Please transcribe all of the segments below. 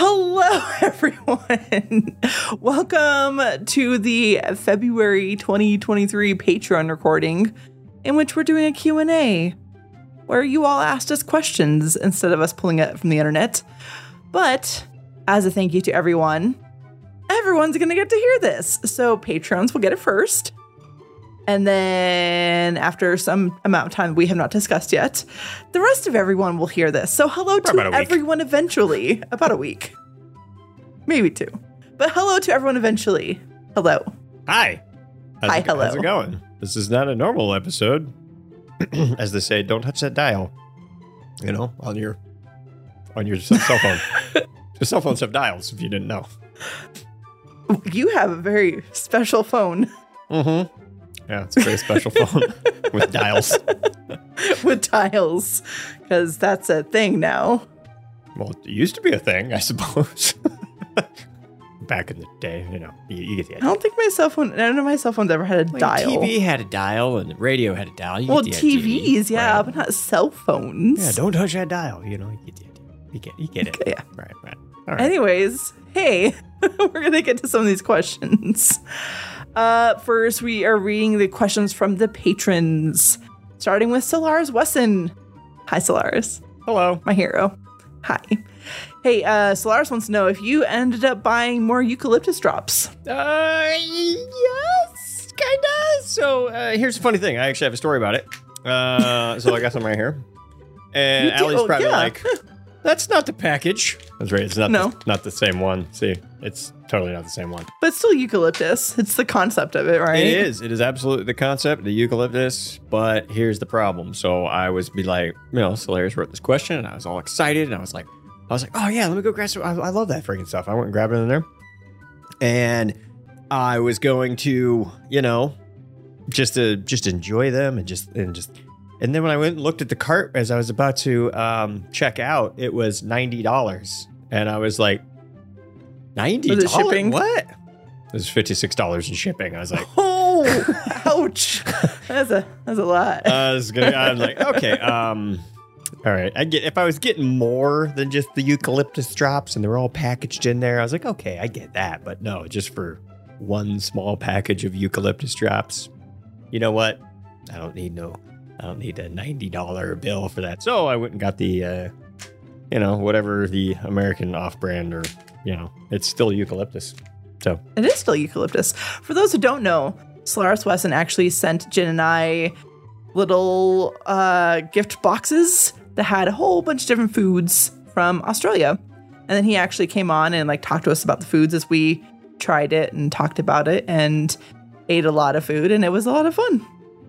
Hello, everyone. Welcome to the February 2023 Patreon recording, in which we're doing a Q&A, where you all asked us questions instead of us pulling it from the internet. But as a thank you to everyone, everyone's going to get to hear this. So patrons will get it first. And then after some amount of time we have not discussed yet, the rest of everyone will hear this. So hello to everyone eventually. About a week. Maybe two. But hello to everyone eventually. Hello. Hi. How's Hi, it, hello. How's it going? This is not a normal episode. As they say, don't touch that dial. You know, on your on your cell cell phone. Your cell phones have dials, if you didn't know. You have a very special phone Mm-hmm. Yeah, it's a very special phone with dials. with dials because that's a thing now. Well, it used to be a thing, I suppose. Back in the day, you know, you, you get the idea. I don't think my cell phone, none of my cell phones ever had a Like, dial. TV had a dial and radio had a dial. You well, the idea. TVs, yeah, Right. but not cell phones. Yeah, don't touch that dial. You know, you get the idea. You get, you get it. Okay, yeah. Right, right. All right. Anyways, hey, we're gonna get to some of these questions. Uh, first, we are reading the questions from the patrons, starting with Solaris Wesson. Hi, Solaris, Hello. my hero. Hi. Hey, uh, Solaris wants to know if you ended up buying more eucalyptus drops. Uh, yes, kinda. So uh, here's the funny thing. I actually have a story about it. Uh, so I got some right here, and? Allie's Oh, probably yeah. like, "That's not the package." That's right. It's not. No. the, not the same one. See, it's totally not the same one. But still eucalyptus. It's the concept of it, right? It is. It is absolutely the concept, the eucalyptus. But here's the problem. So I was be like, you know, Solaris wrote this question, and I was all excited, and I was like, I was like, oh yeah, let me go grab some. I, I love that freaking stuff. I went and grabbed it in there, and I was going to, you know, just to just enjoy them and just and just. And then when I went and looked at the cart as I was about to um, check out, it was ninety dollars, and I was like, ninety dollars shipping? What? It was fifty six dollars in shipping. I was like. Oh, ouch! That's a that's a lot. I was gonna. I'm like, okay, um, all right. I get if I was getting more than just the eucalyptus drops and they're all packaged in there. I was like, okay, I get that, but no, just for one small package of eucalyptus drops. You know what? I don't need no. I don't need a ninety dollar bill for that. So I went and got the, uh, you know, whatever the American off-brand or you know, it's still eucalyptus. So It is still eucalyptus. For those who don't know, Solaris Wesson actually sent Jin and I little uh, gift boxes that had a whole bunch of different foods from Australia. And then he actually came on and like talked to us about the foods as we tried it and talked about it and ate a lot of food and it was a lot of fun.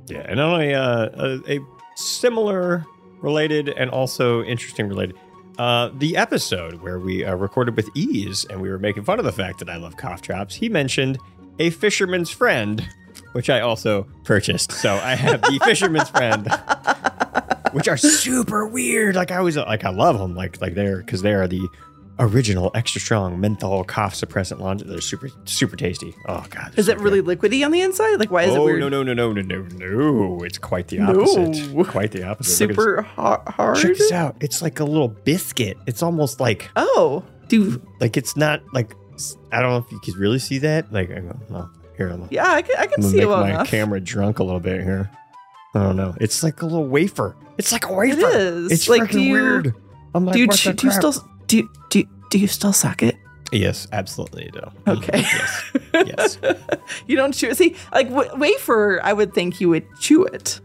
Yeah, and only uh, a, a similar related and also interesting related. Uh, the episode where we uh, recorded with Ease and we were making fun of the fact that I love cough drops, he mentioned a fisherman's friend, which I also purchased. So I have the fisherman's friend, which are super weird. Like I always like I love them. Like like they're because they are the original extra strong menthol cough suppressant launch. They're super super tasty. Oh god, Is so it really liquidy on the inside? Like why is it oh weird? no no no no no no no! It's quite the No. opposite. Quite the opposite. Super har- hard. Check this out. It's like a little biscuit. It's almost like Oh, do like it's not like I don't know if you can really see that. Like I go, well, here I'm, yeah, I can, I can I'm see it well my enough. camera drunk a little bit here. I don't know. It's like a little wafer. It's like a wafer. It is. It's like, freaking do you, weird. I'm like, do you, what chew- the do you still do you, do do you still suck it? Yes, absolutely. Do. Okay. yes. Yes. you don't chew it. See, like w- wafer, I would think you would chew it.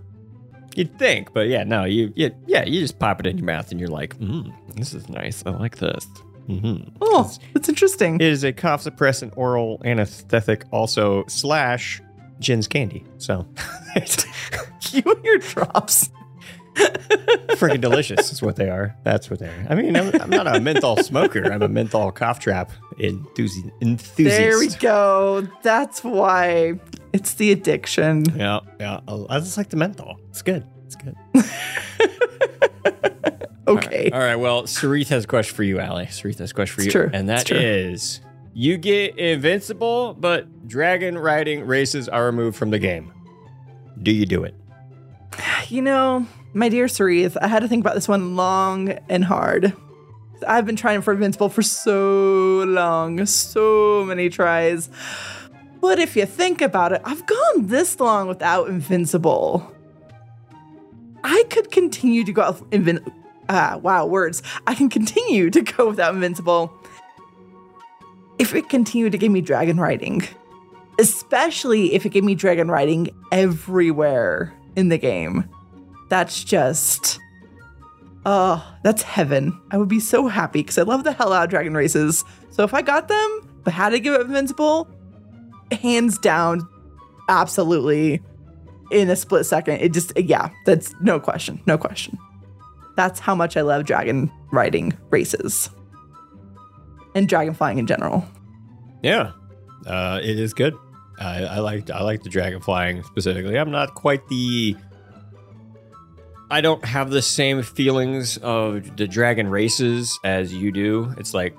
You'd think, but yeah, no, you, you, yeah, you just pop it in your mouth and you're like, mm, this is nice. I like this. hmm Oh, that's interesting. It is a cough suppressant oral anesthetic, also slash Jin's candy. So you and your drops. Freaking delicious is what they are. That's what they are. I mean, I'm, I'm not a menthol smoker. I'm a menthol cough trap enthusi- enthusiast. There we go. That's why it's the addiction. Yeah, yeah. Uh, I just like the menthol. It's good. It's good. Okay. All right. Well, Sarith has a question for you, Ali. Sarith has a question for It's you. true. And that is you get invincible, but dragon riding races are removed from the game. Do you do it? You know, my dear Sarith, I had to think about this one long and hard. I've been trying for Invincible for so long, so many tries. But if you think about it, I've gone this long without Invincible. I could continue to go out Invin- ah, wow, words. I can continue to go without Invincible if it continued to give me dragon riding. Especially if it gave me dragon riding everywhere in the game. That's just Oh, that's heaven. I would be so happy because I love the hell out of dragon races. So if I got them, but had to give it Invincible, hands down, absolutely in a split second. It just, yeah, that's no question. No question. That's how much I love dragon riding races and dragon flying in general. Yeah, uh, it is good. I, I like I like the dragon flying specifically. I'm not quite the. I don't have the same feelings of the dragon races as you do. It's like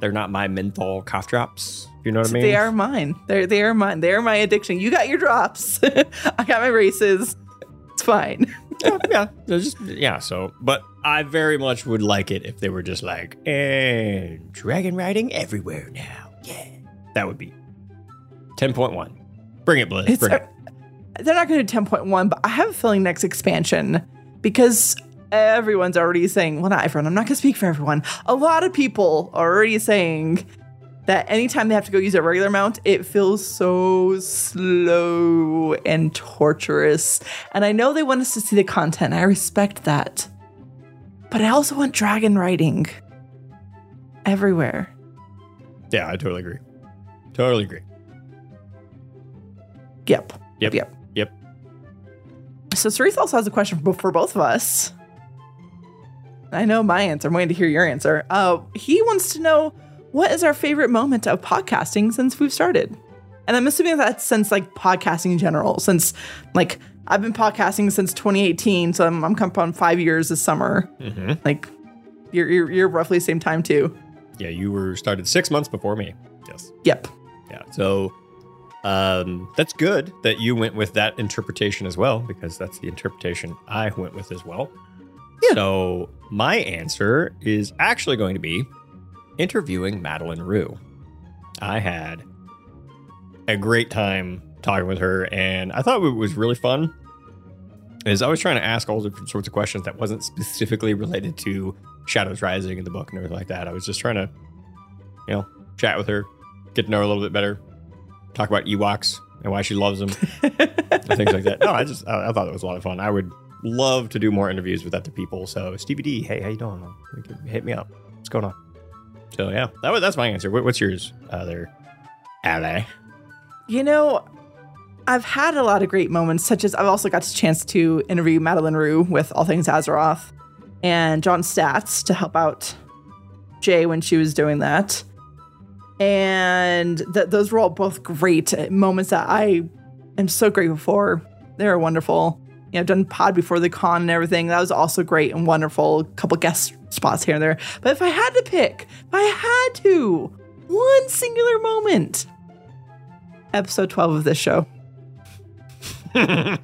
they're not my menthol cough drops. You know what I mean? They are mine. They're they are mine. They are my addiction. You got your drops. I got my races. It's fine. yeah, yeah, just yeah. So, but I very much would like it if they were just like and dragon riding everywhere now. Yeah, that would be ten point one. Bring it, Blizz. Bring it. They're not going to do 10.1, but I have a feeling next expansion because everyone's already saying, well, not everyone, I'm not going to speak for everyone. A lot of people are already saying that anytime they have to go use a regular mount, it feels so slow and torturous. And I know they want us to see the content. I respect that. But I also want dragon riding everywhere. Yeah, I totally agree. Totally agree. Yep. Yep. Yep. So Cerise also has a question for, both of us. I know my answer. I'm waiting to hear your answer. Uh, he wants to know what is our favorite moment of podcasting since we've started, and I'm assuming that's since like podcasting in general. Since like I've been podcasting since 2018, so I'm, I'm coming up on five years this summer. Mm-hmm. Like you're, you're you're roughly the same time too. Yeah, you were started six months before me. Yes. Yep. Yeah. So um, that's good that you went with that interpretation as well, because that's the interpretation I went with as well. Yeah. So my answer is actually going to be interviewing Madeleine Roux. I had a great time talking with her, and I thought it was really fun. Is I was trying to ask all different sorts of questions that wasn't specifically related to Shadows Rising in the book and everything like that. I was just trying to, you know, chat with her, get to know her a little bit better, talk about Ewoks and why she loves them, and things like that. No, I just I, I thought it was a lot of fun. I would love to do more interviews with other people. So Stevie D, hey, how you doing? Hit me up. What's going on? So yeah, that was that's my answer. What, what's yours, uh, there, Ale? You know, I've had a lot of great moments, such as I've also got the chance to interview Madeleine Roux with All Things Azeroth and John Stats to help out Jay when she was doing that. And th- those were all both great moments that I am so grateful for. They were wonderful. You know, I've done pod before the con and everything. That was also great and wonderful. A couple guest spots here and there. But if I had to pick, if I had to, one singular moment, episode 12 of this show. the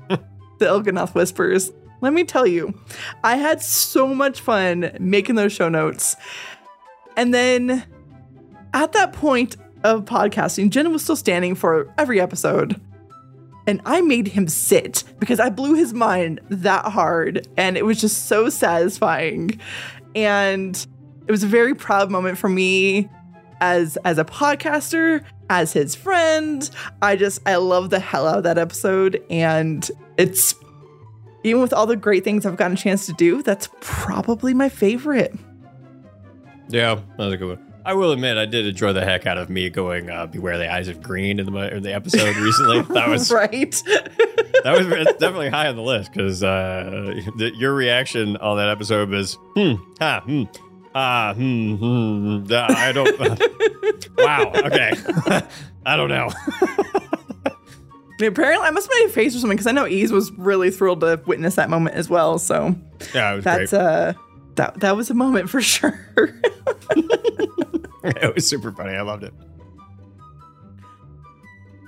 Il'gynoth Whispers. Let me tell you, I had so much fun making those show notes. And then at that point of podcasting, Jen was still standing for every episode. And I made him sit because I blew his mind that hard. And it was just so satisfying. And it was a very proud moment for me as as a podcaster, as his friend. I just I love the hell out of that episode. And it's even with all the great things I've gotten a chance to do, that's probably my favorite. Yeah, that was a good one. I will admit, I did enjoy the heck out of me going uh, "Beware the Eyes of Green" in the, in the episode recently. That was right. that was it's definitely high on the list because uh, your reaction on that episode was hmm ha hmm ah hmm hmm. hmm, I don't. wow. Okay. I don't know. Apparently, I must have made a face or something because I know Ease was really thrilled to witness that moment as well. So Yeah, it was that's great. uh that that was a moment for sure. it was super funny. I loved it.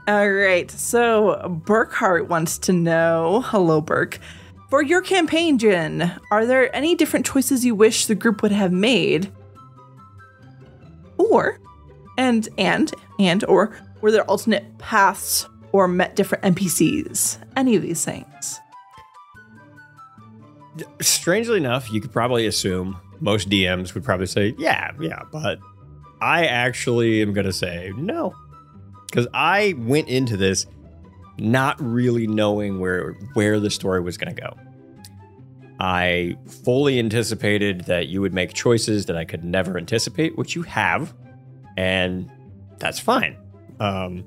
All right. So Burkhart wants to know, hello Burke. For your campaign, Jin, are there any different choices you wish the group would have made? Or, and, and, and, or were there alternate paths or met different NPCs? Any of these things? Strangely enough, you could probably assume most DMs would probably say, yeah, yeah, but I actually am going to say no. Because I went into this not really knowing where where the story was going to go. I fully anticipated that you would make choices that I could never anticipate, which you have, and that's fine. Um,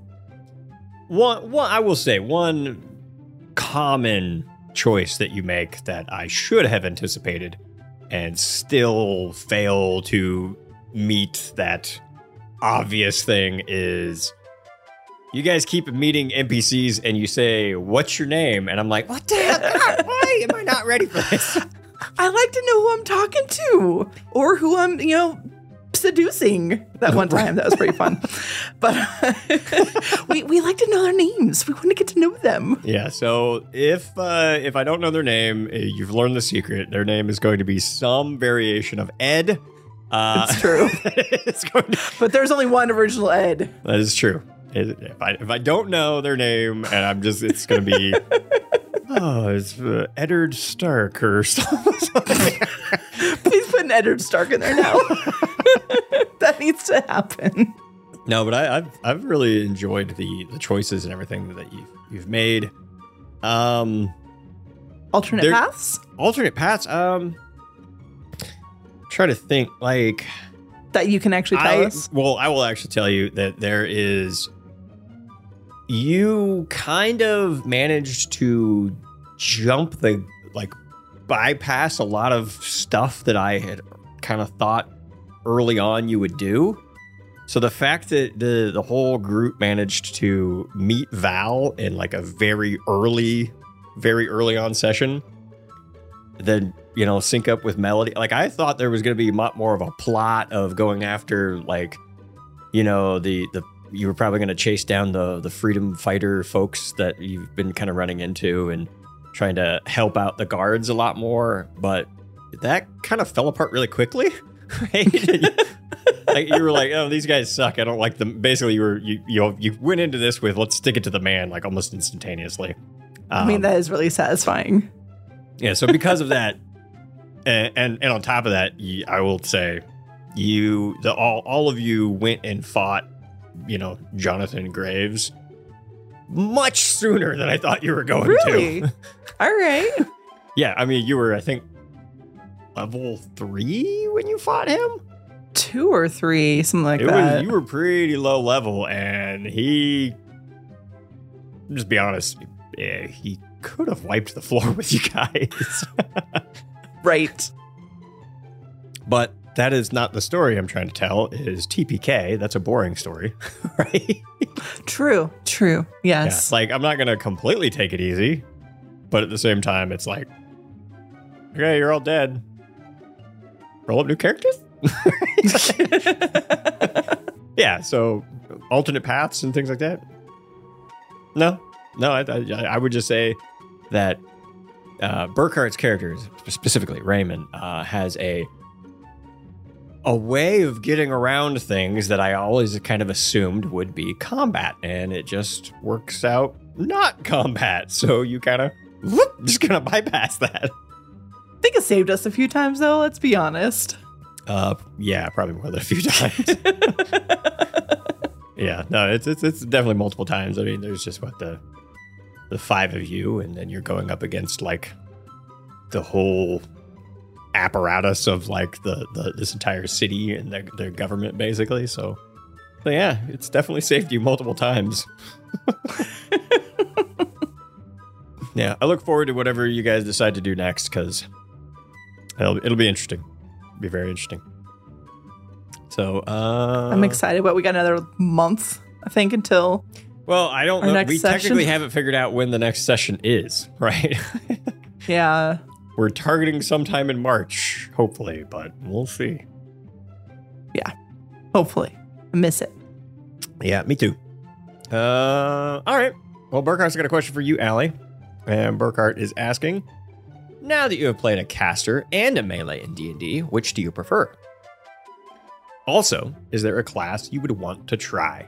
one, one, I will say one common choice that you make that I should have anticipated and still fail to meet that obvious thing is you guys keep meeting NPCs and you say, What's your name? And I'm like, What the hell? God, why am I not ready for this? I like to know who I'm talking to or who I'm, you know, seducing that one time. That was pretty fun. But we, we like to know their names. We want to get to know them. Yeah, so if uh, if I don't know their name, uh, you've learned the secret. Their name is going to be some variation of Ed. Uh, It's true. it's going to, But there's only one original Ed. that is true. If I if I don't know their name and I'm just it's going to be oh it's uh, Eddard Stark or something. An Eddard Stark in there now. that needs to happen. No, but I, I've I've really enjoyed the the choices and everything that you've you've made. Um, Alternate paths alternate paths. Um, try to think like that you can actually tell I us. well, I will actually tell you that there is. You kind of managed to jump the like bypass a lot of stuff that I had kind of thought early on you would do. So the fact that the the whole group managed to meet Val in like a very early, very early on session, then you know sync up with Melody. Like I thought there was going to be lot more of a plot of going after like, you know, the the you were probably going to chase down the the freedom fighter folks that you've been kind of running into and trying to help out the guards a lot more, but that kind of fell apart really quickly. Like you were like, oh, these guys suck. I don't like them. Basically, you were you you you went into this with let's stick it to the man like almost instantaneously. I mean, Um, that is really satisfying. yeah. So because of that, and, and and on top of that, I will say, you the all all of you went and fought, you know, Jonathan Graves much sooner than I thought you were going Really? to. All right. yeah. I mean, you were I think level three when you fought him. Two or three, something like it that. was you were pretty low level, and he. Just be honest, yeah, he could have wiped the floor with you guys. right. but that is not the story I'm trying to tell. Is TPK? That's a boring story, right? True. True. Yeah, Yes. like I'm not gonna completely take it easy, but at the same time, it's like, okay, you're all dead. Roll up new characters. yeah, so alternate paths and things like that. No, no, I, I, I would just say that uh, Burkhart's characters, specifically Raymond, uh, has a a way of getting around things that I always kind of assumed would be combat, and it just works out not combat. So you kind of just gonna bypass that. I think it saved us a few times, though. Let's be honest. Uh, yeah, probably more than a few times. yeah, no, it's it's it's definitely multiple times. I mean, there's just what the the five of you, and then you're going up against like the whole apparatus of like the, the this entire city and their, their government, basically. So, so, yeah, it's definitely saved you multiple times. yeah, I look forward to whatever you guys decide to do next because it'll, it'll be interesting. Be very interesting. So, uh, I'm excited, but we got another month, I think, until Well, I don't know. We session? technically haven't figured out when the next session is, right? yeah. We're targeting sometime in March, hopefully, but we'll see. Yeah, hopefully, I miss it. Yeah, me too. Uh, all right. Well, Burkhart's got a question for you, Allie. And Burkhart is asking Now that you have played a caster and a melee in D&D, which do you prefer? Also, is there a class you would want to try?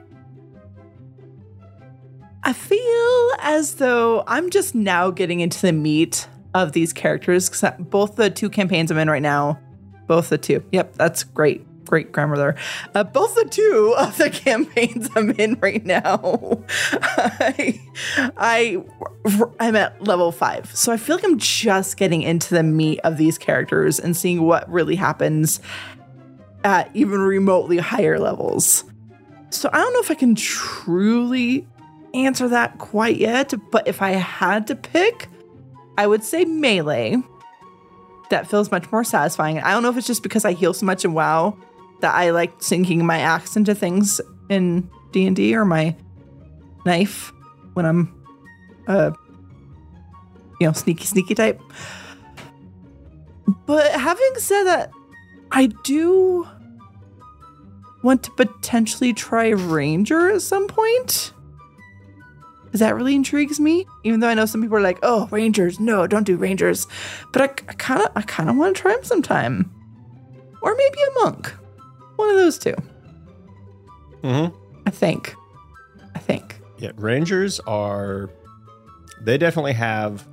I feel as though I'm just now getting into the meat of these characters. both the two campaigns I'm in right now, both the two. Yep, that's great. Great grammar there. Uh, both the two of the campaigns I'm in right now, I, I, I'm at level five. So I feel like I'm just getting into the meat of these characters and seeing what really happens at even remotely higher levels. So I don't know if I can truly answer that quite yet, but if I had to pick, I would say melee. That feels much more satisfying. I don't know if it's just because I heal so much in WoW that I like sinking my axe into things in D and D or my knife when I'm, uh, you know, sneaky sneaky type. But having said that, I do want to potentially try ranger at some point. Because that really intrigues me. Even though I know some people are like, "Oh, rangers, no, don't do rangers," but I kind of, I kind of want to try them sometime, or maybe a monk. One of those two. Mm-hmm. I think. I think. Yeah, Rangers are. They definitely have.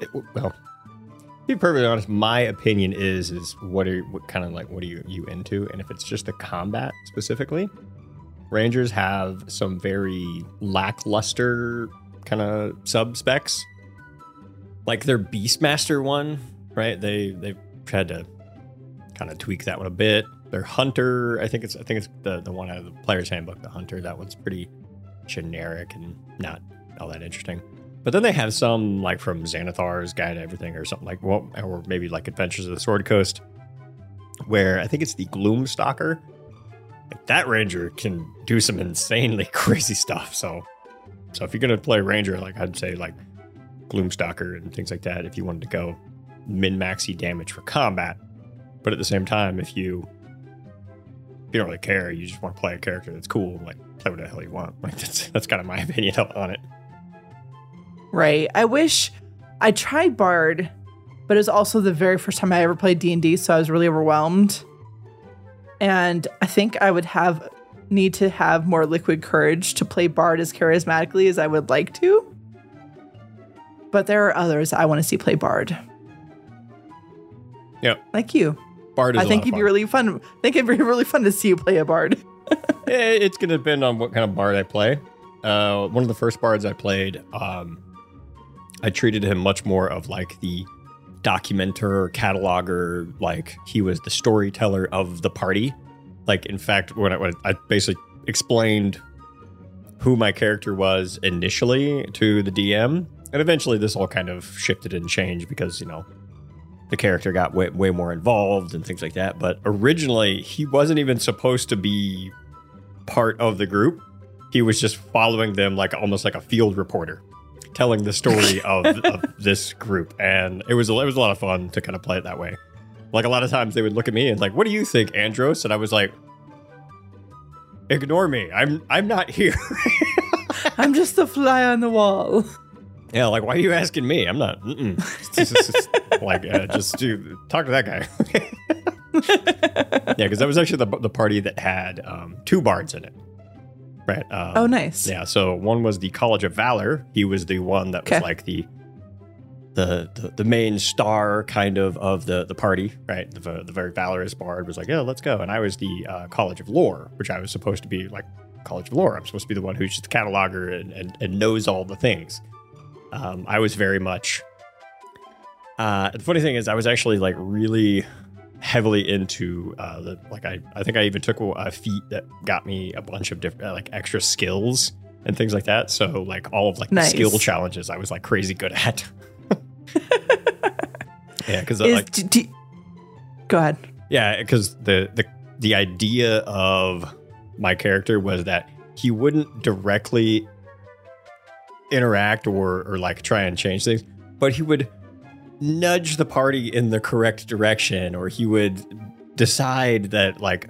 it- well, to be perfectly honest, my opinion is is what are what kind of like what are you you into, and if it's just the combat specifically, Rangers have some very lackluster kind of sub specs. Like their Beastmaster one? right? They they've had to kind of tweak that one a bit. Their hunter, I think it's I think it's the the one out of the player's handbook, the hunter. That one's pretty generic and not all that interesting. But then they have some like from Xanathar's Guide to Everything or something like well, or maybe like Adventures of the Sword Coast, where I think it's the Gloomstalker. That ranger can do some insanely crazy stuff. So, so if you're gonna play ranger, like I'd say like Gloomstalker and things like that, if you wanted to go min maxy damage for combat. But at the same time, if you if you don't really care, you just want to play a character that's cool, like play what the hell you want. Like that's that's kind of my opinion on it. Right. I wish I tried Bard, but it was also the very first time I ever played D&D, so I was really overwhelmed. And I think I would have need to have more liquid courage to play Bard as charismatically as I would like to. But there are others I want to see play Bard. Yep. Like you. Bard is I think it'd be really fun. I think it'd be really fun to see you play a Bard. It's going to depend on what kind of bard I play. Uh, one of the first bards I played, um, I treated him much more of like the documenter, cataloger, like he was the storyteller of the party. Like, in fact, when I, when I basically explained who my character was initially to the DM, and eventually this all kind of shifted and changed because, you know, the character got way, way more involved and things like that. But originally, he wasn't even supposed to be part of the group. He was just following them like almost like a field reporter, telling the story of, of this group, and it was a, it was a lot of fun to kind of play it that way. Like a lot of times they would look at me and like, "What do you think, Andros?" And I was like, "Ignore me. I'm I'm not here." I'm just a fly on the wall. yeah, like why are you asking me? I'm not. Mm-mm. Just- just like uh, just do, talk to that guy. yeah, because that was actually the the party that had um, two bards in it. Right. Um, Oh, nice. Yeah, so one was the College of Valor. He was the one that was like the, the the the main star kind of of the the party, right? The the very valorous bard was like, "Yeah, let's go." And I was the uh, College of Lore, which I was supposed to be like College of Lore. I'm supposed to be the one who's just the cataloger and and, and knows all the things. Um, I was very much. Uh, the funny thing is, I was actually like really heavily into uh, the like I I think I even took a feat that got me a bunch of different uh, like extra skills and things like that. So like all of like Nice. the skill challenges, I was like crazy good at. yeah, because Is like Go ahead. yeah, because the the the idea of my character was that he wouldn't directly interact or or like try and change things, but he would nudge the party in the correct direction, or he would decide that like,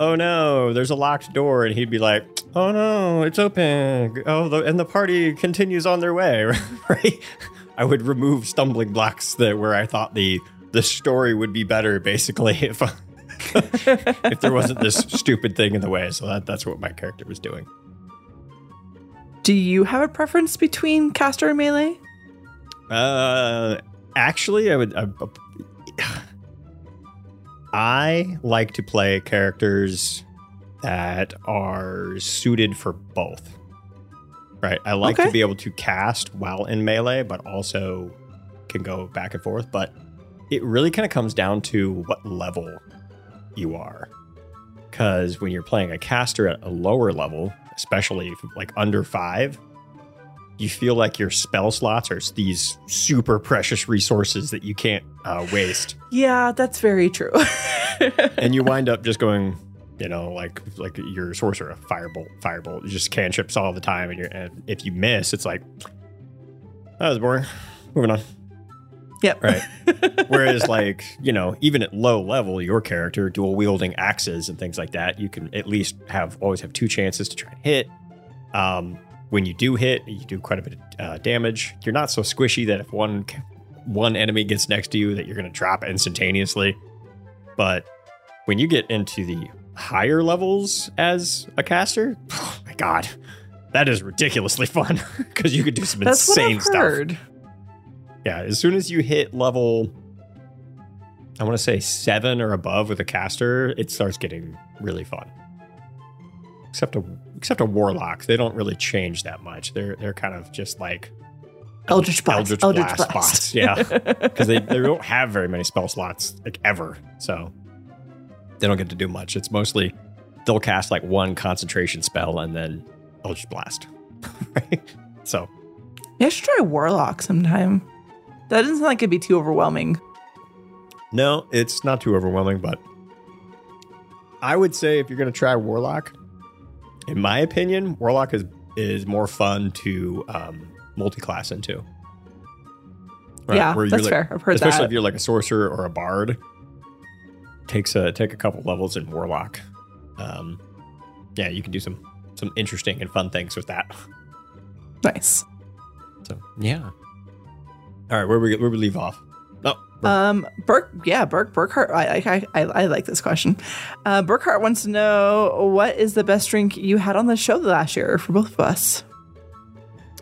oh no, there's a locked door, and he'd be like, oh no, it's open. Oh, the, and the party continues on their way, right? I would remove stumbling blocks that where I thought the the story would be better, basically, if if there wasn't this stupid thing in the way. So that that's what my character was doing. Do you have a preference between caster and melee? Uh, actually, I would. Uh, I, I like to play characters that are suited for both. Right. I like Okay. to be able to cast while in melee, but also can go back and forth. But it really kind of comes down to what level you are. Because when you're playing a caster at a lower level, especially like under five, you feel like your spell slots are these super precious resources that you can't uh, waste. Yeah, that's very true. and you wind up just going you know like like your sorcerer firebolt firebolt you just cantrips all the time and, you're, and if you miss it's like that was boring. Moving on. Yep. right. Whereas like you know even at low level your character dual wielding axes and things like that you can at least have always have two chances to try and hit. Um when you do hit you do quite a bit of uh, damage. You're not so squishy that if one one enemy gets next to you that you're going to drop instantaneously. But when you get into the higher levels as a caster oh my god that is ridiculously fun because you could do some That's what insane stuff. yeah, as soon as you hit level, I want to say seven or above with a caster, it starts getting really fun. Except a except a warlock, they don't really change that much. They're they're kind of just like Eldritch Blast. Eldritch, Eldritch Blast, Blast. yeah, because they, they don't have very many spell slots like ever, so they don't get to do much. It's mostly they'll cast like one concentration spell and then Eldritch Blast. right? So Yeah, I should try Warlock sometime. That doesn't sound like it'd be too overwhelming. No, it's not too overwhelming, but I would say if you're going to try Warlock, in my opinion, Warlock is is more fun to um, multi-class into. Right? Yeah, where that's like- fair. I've heard especially that. if you're like a sorcerer or a bard. Takes a take a couple levels in Warlock. Um, yeah, you can do some some interesting and fun things with that. Nice. So yeah. All right, where we where we leave off? Oh, Um, Burke, yeah, Burke, Burkhart. I, I, I, I like this question. Uh, Burkhart wants to know what is the best drink you had on the show last year for both of us.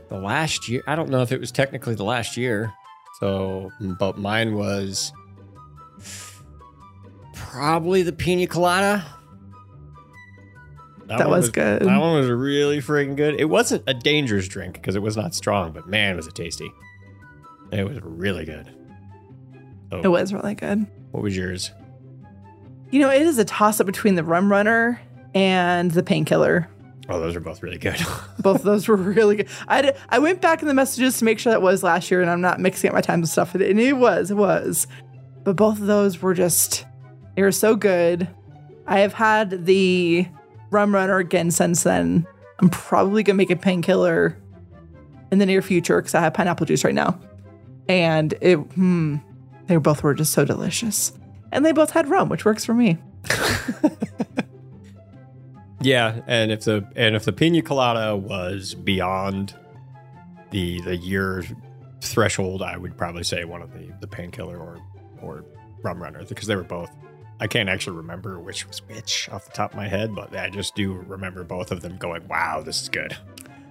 The last year, I don't know if it was technically the last year. so but mine was Probably the pina colada. That one was good. That one was really freaking good. It wasn't a dangerous drink because it was not strong, but man, was it tasty. It was really good. Oh, It was really good. What was yours? You know, it is a toss up between the Rum Runner and the Painkiller. Oh, those are both really good. Both of those were really good. I, did, I went back in the messages to make sure that was last year and I'm not mixing up my times and stuff. And it was, it was. But both of those were just, they were so good. I have had the Rum Runner again since then. I'm probably going to make a painkiller in the near future because I have pineapple juice right now. And it, hmm, they both were just so delicious. And they both had rum, which works for me. yeah, and if the and if the pina colada was beyond the the year threshold, I would probably say one of the the painkiller or or rum runner because they were both. I can't actually remember which was which off the top of my head, but I just do remember both of them going, "Wow, this is good."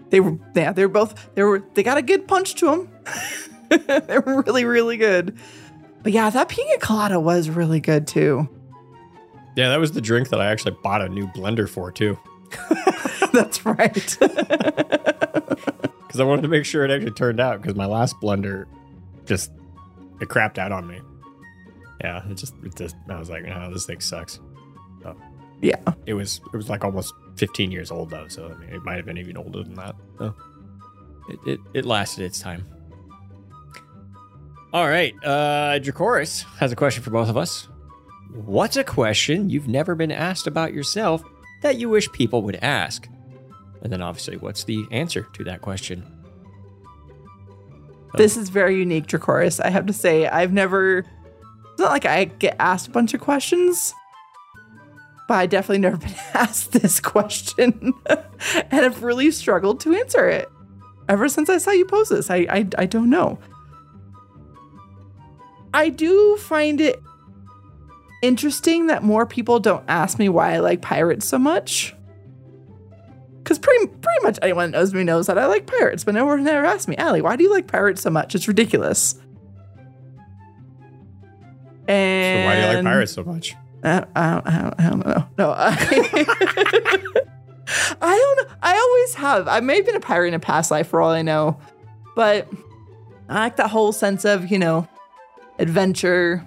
They were, yeah, they were both, they were, they got a good punch to them. they were really, really good. But yeah, that pina colada was really good too. Yeah, that was the drink that I actually bought a new blender for too, That's right. because I wanted to make sure it actually turned out. Because my last blender just it crapped out on me. Yeah, it just, it just I was like, no, this thing sucks. Oh. yeah. It was it was like almost 15 years old though, so I mean, it might have been even older than that. So. It, it, it lasted its time. All right. Uh, Dracoris has a question for both of us. What's a question you've never been asked about yourself that you wish people would ask? And then obviously, what's the answer to that question? This is very unique, Dracoris. I have to say, I've never, it's not like I get asked a bunch of questions, but I definitely never been asked this question. and I've really struggled to answer it. Ever since I saw you pose this, I, I, I don't know. I do find it interesting that more people don't ask me why I like pirates so much. Because pretty pretty much anyone that knows me knows that I like pirates, but no one ever asked me, Allie, why do you like pirates so much? It's ridiculous. So And why do you like pirates so much? I, I, don't, I, don't, I don't know. No, I, I don't know. I always have. I may have been a pirate in a past life for all I know, but I like that whole sense of, you know, adventure.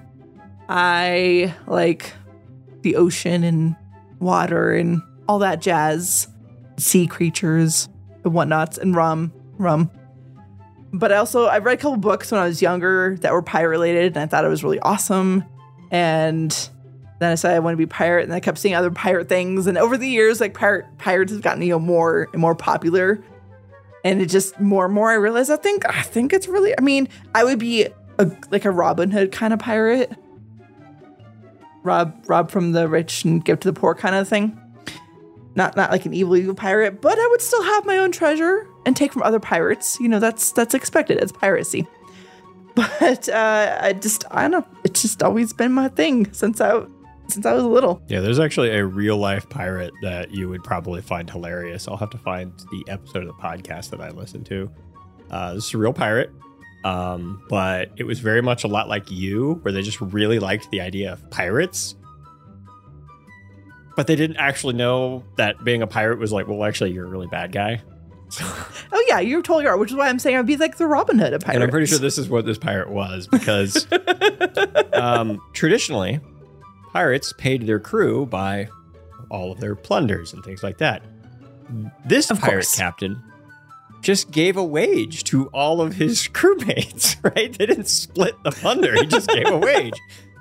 I like the ocean and water and all that jazz, sea creatures and whatnots, and rum, rum. But I also, I read a couple books when I was younger that were pirate related, and I thought it was really awesome. And then I said I want to be pirate, and I kept seeing other pirate things. And over the years, like pirate pirates have gotten you know more and more popular, and it just more and more I realized I think I think it's really. I mean, I would be a like a Robin Hood kind of pirate, rob rob from the rich and give to the poor kind of thing. Not not like an evil evil pirate, but I would still have my own treasure and take from other pirates. You know, that's that's expected. It's piracy. But uh, I just I don't know. It's just always been my thing since I since I was little. Yeah, there's actually a real life pirate that you would probably find hilarious. I'll have to find the episode of the podcast that I listened to. Uh, this is a real pirate, um, but it was very much a lot like you, where they just really liked the idea of pirates. But they didn't actually know that being a pirate was like, well, actually, you're a really bad guy. Oh yeah, you totally are. Which is why I'm saying I'd be like the Robin Hood of pirates. And I'm pretty sure this is what this pirate was because um, traditionally, pirates paid their crew by all of their plunders and things like that. This Of pirate course. captain just gave a wage to all of his crewmates, right? They didn't split the plunder, he just gave a wage.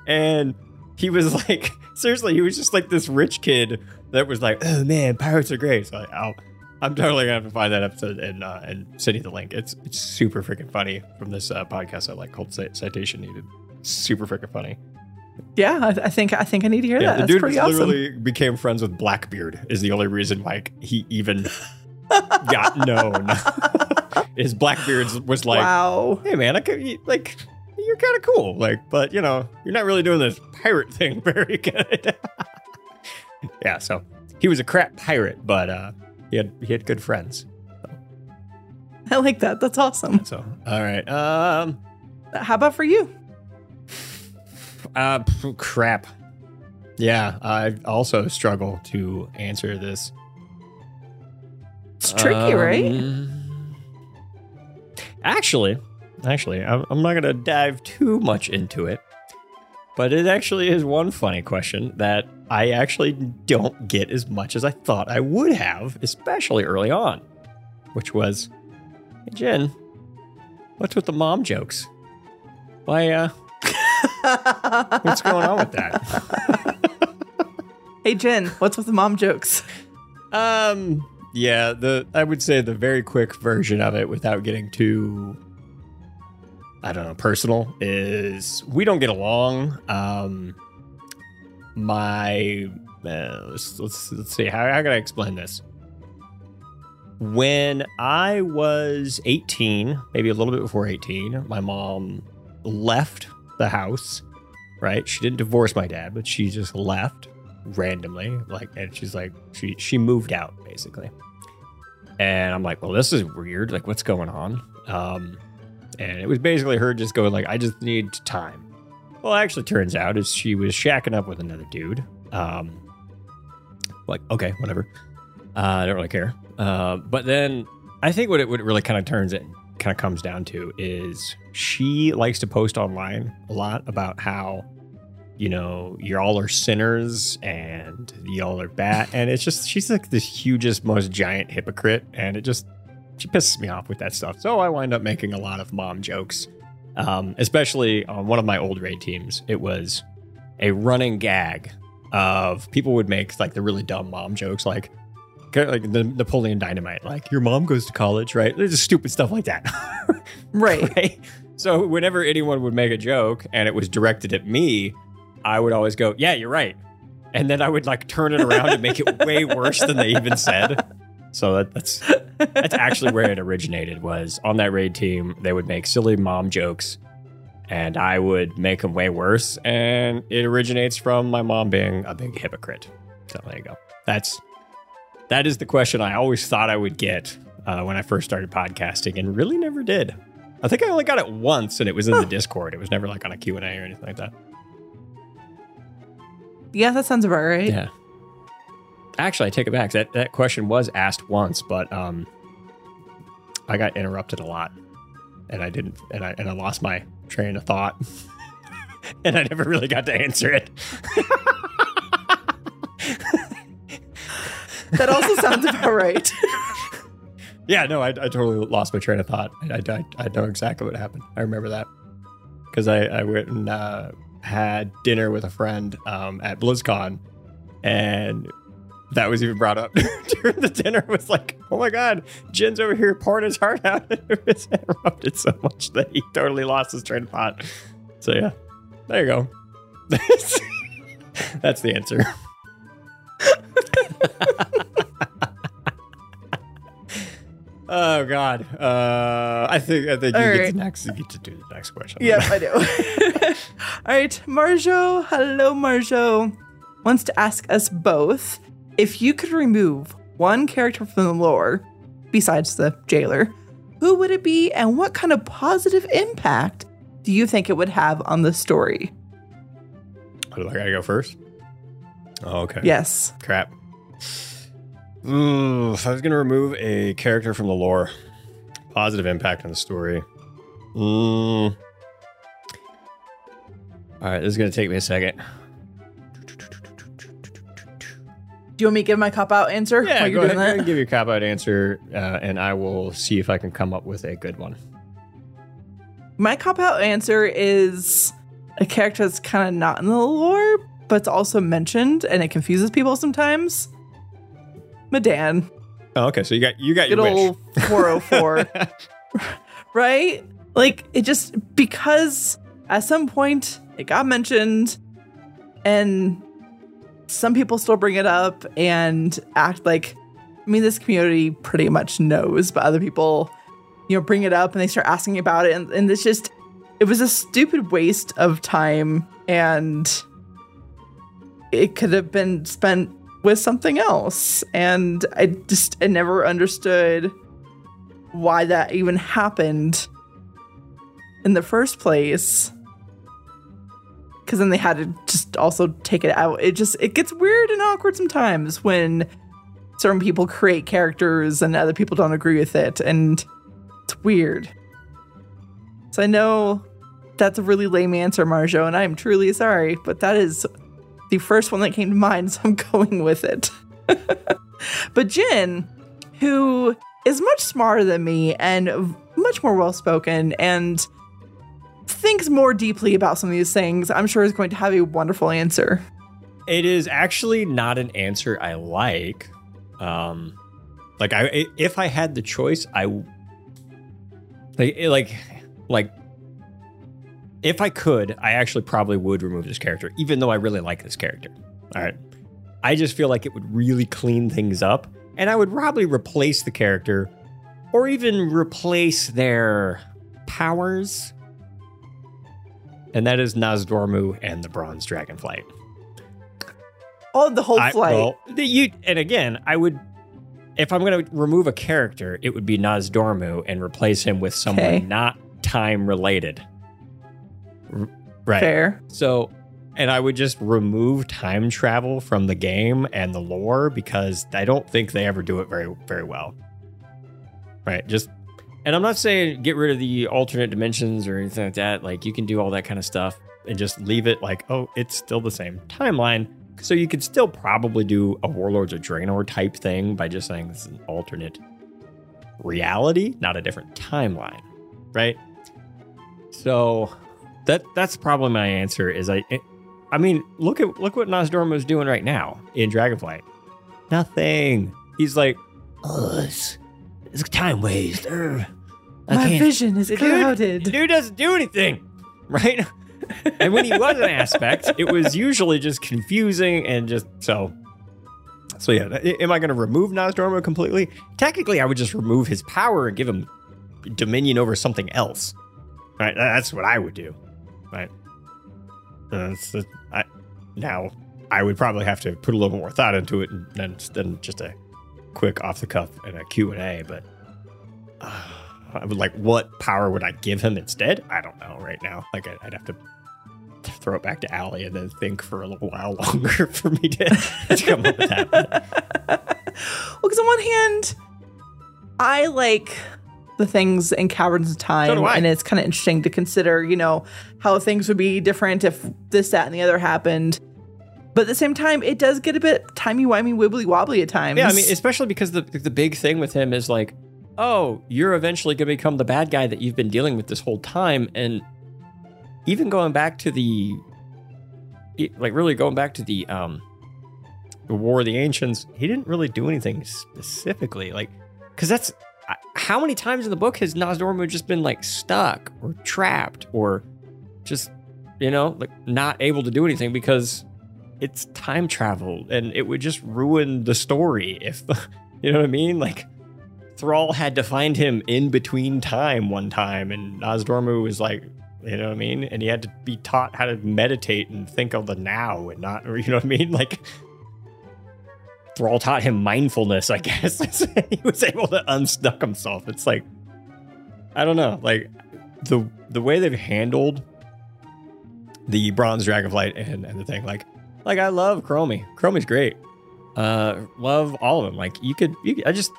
And he was like, seriously, he was just like this rich kid that was like, oh man, pirates are great. So like, I'll, I'm totally gonna have to find that episode and uh, and send you the link. It's it's super freaking funny from this uh, podcast I like called Cit- Citation Needed. Super freaking funny. yeah, I, I think I think I need to hear Yeah, that. the That's dude pretty awesome. literally became friends with Blackbeard. Is the only reason why he even got known. His Blackbeard was like, wow. hey man, I could like you're kind of cool, like, but you know, you're not really doing this pirate thing very good. yeah, so he was a crap pirate, but uh, he had he had good friends. I like that. That's awesome. So all right, um, How about for you? uh, crap. Yeah, I also struggle to answer this. It's tricky, right? Um, Actually, actually, I'm, I'm not going to dive too much into it, but it actually is one funny question that I actually don't get as much as I thought I would have, especially early on, which was, hey, Jen, what's with the mom jokes? Why, uh, what's going on with that? Hey Jen, what's with the mom jokes? Um, yeah, the I would say the very quick version of it without getting too I don't know, personal is we don't get along. Um my uh, let's, let's let's see how how can I explain this? When I was 18, maybe a little bit before 18, my mom left the house, right? She didn't divorce my dad, but she just left randomly like and she's like she she moved out basically and i'm like well this is weird. Like what's going on? Um and it was basically her just going like i just need time. Well actually turns out is she was shacking up with another dude. Um like okay whatever. Uh, i don't really care. Uh, but then i think what it, what it really kind of turns it kind of comes down to is she likes to post online a lot about how you know, y'all are sinners and y'all are bad. And it's just, she's like the hugest, most giant hypocrite. And it just, she pisses me off with that stuff. So I wind up making a lot of mom jokes, um, especially on one of my old raid teams. It was a running gag of people would make like the really dumb mom jokes, like, like the Napoleon Dynamite, like your mom goes to college, right? There's just stupid stuff like that. Right. right? So whenever anyone would make a joke and it was directed at me, I would always go, "Yeah, you're right," and then I would like turn it around and make it way worse than they even said. So that, that's that's actually where it originated. Was on that raid team, they would make silly mom jokes, and I would make them way worse. And it originates from my mom being a big hypocrite. So there you go. That's that is the question I always thought I would get uh, when I first started podcasting, and really never did. I think I only got it once, and it was in the Discord. It was never like on a Q and A or anything like that. Yeah, that sounds about right. Yeah. Actually, I take it back. That that question was asked once, but um, I got interrupted a lot, and I didn't, and I and I lost my train of thought, and I never really got to answer it. That also sounds about right. Yeah, no, I, I totally lost my train of thought. I, I, I know exactly what happened. I remember that because I, I went and uh, had dinner with a friend um, at BlizzCon, and that was even brought up during the dinner. It was like, oh my god, Jin's over here pouring his heart out. It was interrupted so much that he totally lost his train of thought. So yeah, there you go. That's the answer. Oh God. Uh, I think I think you All get right. to next. You get to do the next question. Yep, I do. All right, Marjo. Hello, Marjo. Wants to ask us both if you could remove one character from the lore besides the jailer, who would it be, and what kind of positive impact do you think it would have on the story? Oh, do I gotta go first? Oh, okay. Yes. Crap. Ooh, if I was gonna remove a character from the lore, positive impact on the story. Mm. All right, this is gonna take me a second. Do you want me to give my cop out answer Yeah, go you're ahead, go ahead that? and give your cop out answer, uh, and I will see if I can come up with a good one. My cop out answer is a character that's kind of not in the lore, but it's also mentioned and it confuses people sometimes. Medan. Oh, okay. So you got you got Good your wish. old 404. right? Like it just because at some point it got mentioned and some people still bring it up and act like I mean this community pretty much knows, but other people, you know, bring it up and they start asking about it and, and it's just it was a stupid waste of time and it could have been spent with something else. And I just I never understood why that even happened in the first place. Cause then they had to just also take it out. It just it gets weird and awkward sometimes when certain people create characters and other people don't agree with it, and it's weird. So I know that's a really lame answer, Marjo, and I am truly sorry, but that is the first one that came to mind, so I'm going with it. but Jin, who is much smarter than me and much more well spoken and thinks more deeply about some of these things, I'm sure is going to have a wonderful answer. It is actually not an answer I like. Um, like I, if I had the choice, I like, like, like, if I could, I actually probably would remove this character, even though I really like this character. All right, I just feel like it would really clean things up, and I would probably replace the character, or even replace their powers. And that is Nozdormu and the Bronze Dragonflight. Oh, the whole I- flight. well, you and again, I would if I'm going to remove a character, it would be Nozdormu and replace him with someone Okay. not time related. Right. Fair. So, and I would just remove time travel from the game and the lore because I don't think they ever do it very very well. Right. Just and I'm not saying get rid of the alternate dimensions or anything like that. Like you can do all that kind of stuff and just leave it like, oh, it's still the same timeline. So you could still probably do a Warlords of Draenor type thing by just saying this is an alternate reality, not a different timeline, right? So that that's probably my answer. Is I, I mean, look at look what Nozdormu is doing right now in Dragonflight. Nothing. He's like, oh, it's, it's a time waste. Urgh. I My can't- vision is Dude, clouded. The dude doesn't do anything, right? and when he was an aspect, it was usually just confusing and just so. So yeah, am I going to remove Nozdormu completely? Technically, I would just remove his power and give him dominion over something else. Right, that's what I would do. Right. Uh, I, now, I would probably have to put a little more thought into it than, than just a quick off the cuff and a Q&A, but uh, I would like, what power would I give him instead? I don't know right now. Like, I, I'd have to throw it back to Allie and then think for a little while longer for me to, to come up with that. Well, because on one hand, I like the things in Caverns of Time, So and it's kind of interesting to consider, you know, how things would be different if this, that, and the other happened. But at the same time, it does get a bit timey wimey, wibbly wobbly at times. Yeah, I mean, especially because the the big thing with him is like, oh, you're eventually going to become the bad guy that you've been dealing with this whole time, and even going back to the, like, really going back to the um, the War of the Ancients, he didn't really do anything specifically. Like, because that's how many times in the book has Nozdormu just been like stuck or trapped or just you know like not able to do anything because it's time travel and it would just ruin the story if you know what I mean? Like Thrall had to find him in between time one time and Nozdormu was like you know what I mean? And he had to be taught how to meditate and think of the now and not you know what I mean? Like Thrall taught him mindfulness, I guess. he was able to unstuck himself. It's like I don't know, like the the way they've handled the bronze dragonflight and, and the thing, like like I love Chromie. Chromie's great. Uh love all of them. Like you could you I just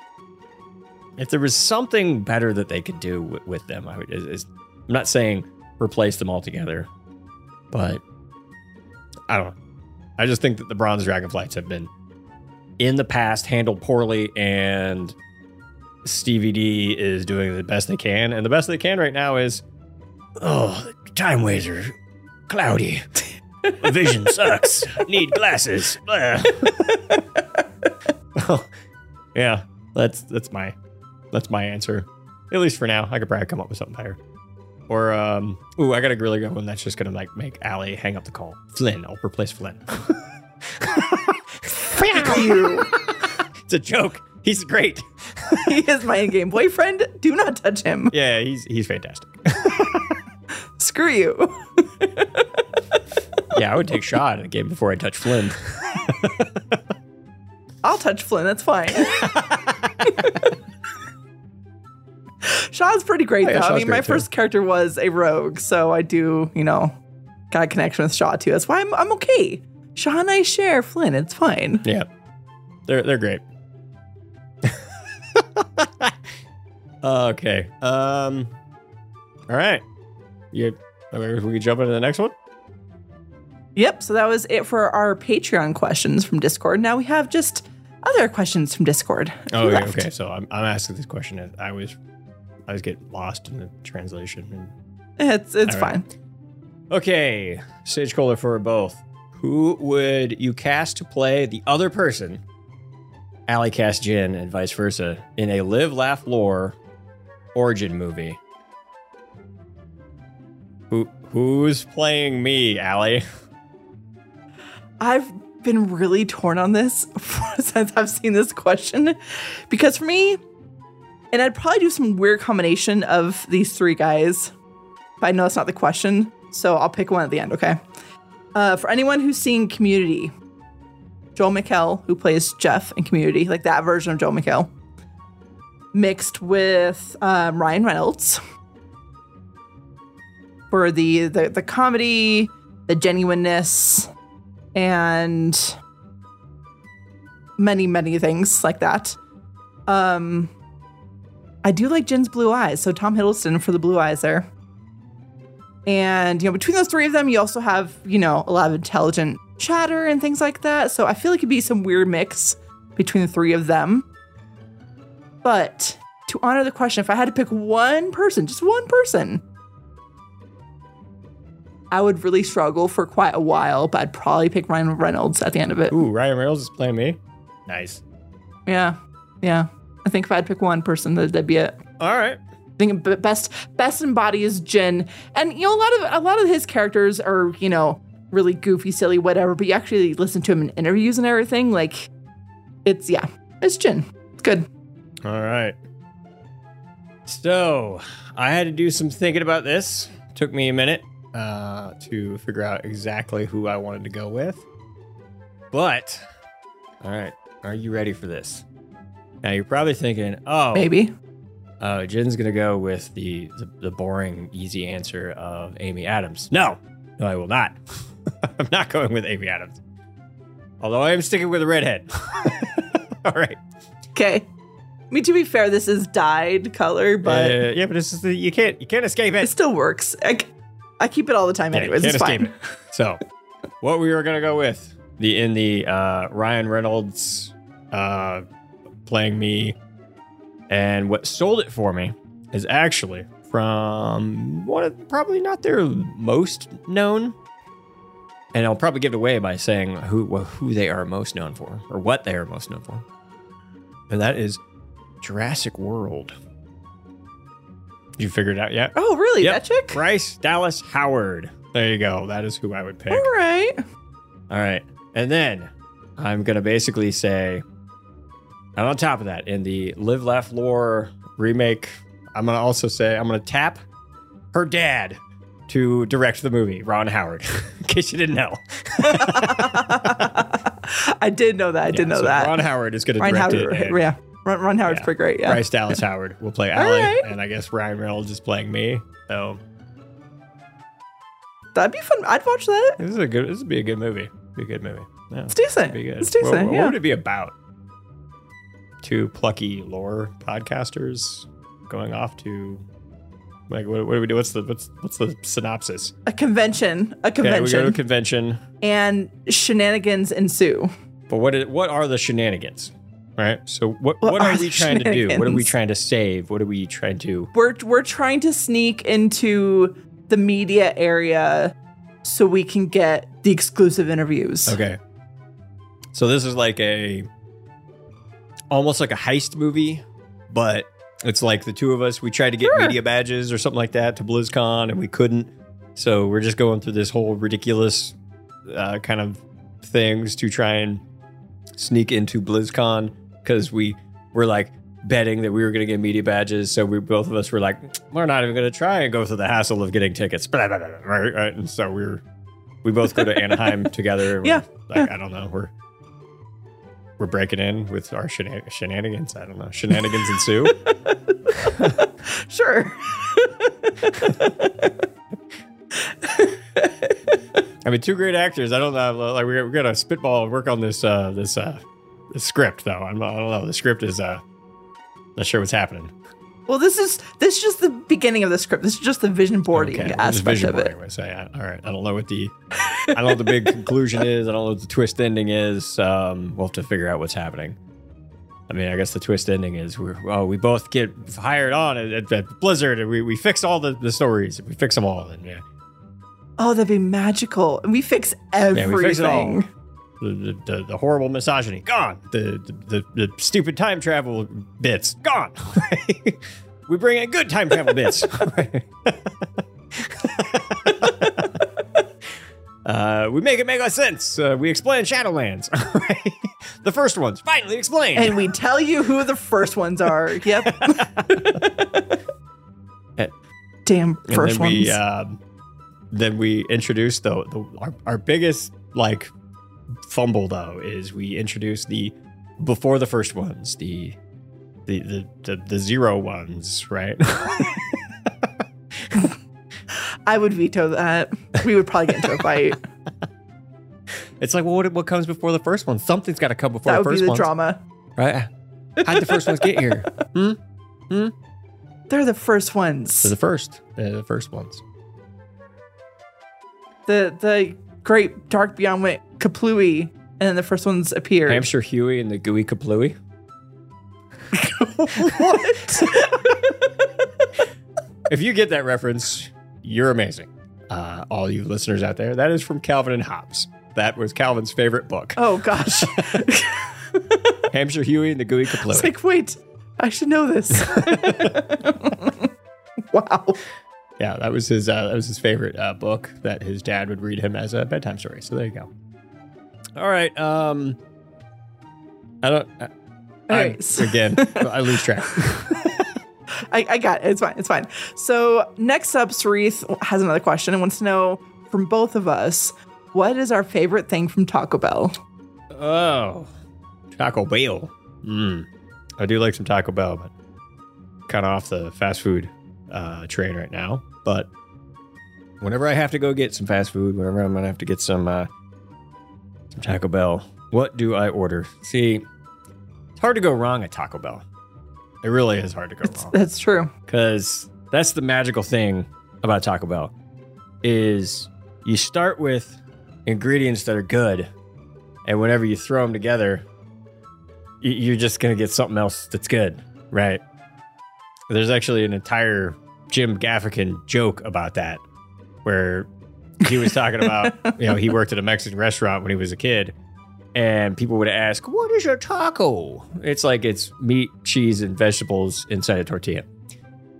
if there was something better that they could do with, with them, I would is, is I'm not saying replace them altogether, but I don't know. I just think that the bronze dragonflights have been in the past handled poorly and Stevie D is doing the best they can. And the best they can right now is oh time waster cloudy. Vision sucks. Need glasses. Oh, yeah that's that's my that's my answer. At least for now I could probably come up with something better or um ooh I got a really good one that's just gonna like make Allie hang up the call. Flynn I'll replace Flynn you. it's a joke he's great he is my in-game boyfriend. Do not touch him. Yeah, he's he's fantastic. Screw you. yeah I would take shot in a game before I touch Flynn I'll touch Flynn. That's fine. Shaw's pretty great Oh, yeah, though. I mean, my too. first character was a rogue, so I do, you know, got a connection with Shaw too. That's why I'm I'm okay. Shaw and I share Flynn. It's fine. Yeah, they're they're great. okay. Um. All right. You. We can jump into the next one. Yep. So that was it for our Patreon questions from Discord. Now we have just other questions from Discord. Oh, yeah, okay. So I'm, I'm asking this question. and I was I was getting lost in the translation. It's it's All right. fine. Okay, Sage Cola for both. Who would you cast to play the other person? Allie cast Jin and vice versa in a live, laugh, lore origin movie. Who who's playing me, Allie? I've been really torn on this since I've seen this question because for me, and I'd probably do some weird combination of these three guys, but I know it's not the question, so I'll pick one at the end, okay? Uh, for anyone who's seen Community, Joel McHale, who plays Jeff in Community, like that version of Joel McHale, mixed with um, Ryan Reynolds for the, the the comedy, the genuineness, and many many things like that. Um, I do like Jin's blue eyes, so Tom Hiddleston for the blue eyes there. And you know, between those three of them, you also have you know a lot of intelligent chatter and things like that. So I feel like it'd be some weird mix between the three of them. But to honor the question, if I had to pick one person, just one person, I would really struggle for quite a while, but I'd probably pick Ryan Reynolds at the end of it. Ooh, Ryan Reynolds is playing me. Nice. Yeah, yeah. I think if I had to pick one person, that- that'd be it. All right. I think best best embodies Jin, and you know a lot of a lot of his characters are you know really goofy, silly, whatever. But you actually listen to him in interviews and everything, like it's yeah, it's Jin. It's good. All right. So I had to do some thinking about this. Took me a minute. uh, to figure out exactly who I wanted to go with. But, all right, are you ready for this? Now you're probably thinking, oh, Maybe. Uh, Jen's gonna go with the, the the boring, easy answer of Amy Adams. No, no, I will not. I'm not going with Amy Adams. Although I am sticking with a redhead. All right. Okay. I mean, to be fair, this is dyed color, but Uh, yeah, but this is the, you can't you can't escape it it. still works. I keep it all the time, Yeah, anyways. can't It's fine. it. So, what we were gonna go with the in the uh, Ryan Reynolds uh, playing me, and what sold it for me is actually from one of probably not their most known, and I'll probably give it away by saying who who they are most known for or what they are most known for, and that is Jurassic World. You figured it out yet? Oh, really? Yep. That chick? Bryce Dallas Howard. There you go. That is who I would pick. All right. All right. And then I'm going to basically say, and on top of that, in the Live Laugh Lore remake, I'm going to also say, I'm going to tap her dad to direct the movie, Ron Howard, in case you didn't know. I did know that. I did Yeah, know so that. Ron Howard is going to Ryan direct Howard, it. yeah. Ron, Ron Howard's Yeah. pretty great. Yeah. Bryce Dallas Howard will play All Allie, right. and I guess Ryan Reynolds is playing me. So That'd be fun. I'd watch that. this is a good. This would be a good movie. Be a good movie. Yeah. It's decent. be good. It's decent. What, what yeah. would it be about? Two plucky lore podcasters going off to like what, what do we do? What's the what's what's the synopsis? a convention. A Okay, we go to convention. a convention, and shenanigans ensue. but what is, what are the shenanigans? Right. So what What what are are we trying to do? What are we trying to save? What are we trying to? We're we're trying to sneak into the media area so we can get the exclusive interviews. Okay. So this is like a almost like a heist movie, but it's like the two of us. We tried to get Sure. media badges or something like that to BlizzCon, and we couldn't. So we're just going through this whole ridiculous uh, kind of things to try and sneak into BlizzCon because we were like betting that we were going to get media badges. So we both of us were like, we're not even going to try and go through the hassle of getting tickets. Blah, blah, blah, Right, right. And so we were we both go to Anaheim together. Yeah, Like, I don't know. We're we're breaking in with our shenan- shenanigans. I don't know. Shenanigans ensue. Sure. I mean, two great actors. I don't know. Like we're, we're gonna spitball and work on this uh, this uh, this script though. I'm, I don't know. The script is uh, not sure what's happening. Well, this is this is just the beginning of the script. This is just the vision boarding Okay, well, aspect vision of boarding, it. I say. All right. I don't know what the I don't know what the big conclusion is. I don't know what the twist ending is. Um, we'll have to figure out what's happening. I mean, I guess the twist ending is we're oh we both get hired on at, at, at Blizzard and we, we fix all the, the stories. We fix them all and yeah. Oh, that'd be magical. And we fix everything. we fix it all. The, the, the, horrible misogyny gone. The, the the stupid time travel bits gone. we bring in good time travel bits. uh, we make it make sense. Uh, we explain Shadowlands. the first ones finally explained. And we tell you who the first ones are. Yep. Damn And first then we ones. um, then we introduce the, the our, our biggest like fumble though is we introduce the before the first ones the the the the, the zero ones right? I would veto that. We would probably get into a fight. it's like well what, what comes before the first one? Something's got to come before that the would be first the drama. right? How'd the first ones get here? Hmm? They're the first ones. they're the first. They're the first ones. The the great dark beyond wit Kaplooey, and then the first ones appeared. Hamster Huey and the Gooey Kaplooey what? If you get that reference, you're amazing. Uh, all you listeners out there, that is from Calvin and Hobbes. That was Calvin's favorite book. oh gosh. Hamster Huey and the Gooey It's Kaplooey. like, wait, I should know this. wow. Yeah, that was his. Uh, that was his favorite uh, book that his dad would read him as a bedtime story. So there you go. All right. Um, I don't. I, All I- so- again, I lose track. I, I got it. It's fine. It's fine. So next up, Sarith has another question and wants to know from both of us, what is our favorite thing from Taco Bell? Oh, Taco Bell. Mm. I do like some Taco Bell, but kind of off the fast food uh, train right now. But whenever I have to go get some fast food, whenever I'm gonna have to get some uh, some Taco Bell, what do I order? See, it's hard to go wrong at Taco Bell. It really is hard to go wrong That's true. because that's the magical thing about Taco Bell is you start with ingredients that are good, and whenever you throw them together, you're just gonna get something else that's good, right? There's actually an entire Jim Gaffigan joke about that, where he was talking about, you know, he worked at a Mexican restaurant when he was a kid, and people would ask, "What is a taco?" It's like it's meat, cheese, and vegetables inside a tortilla.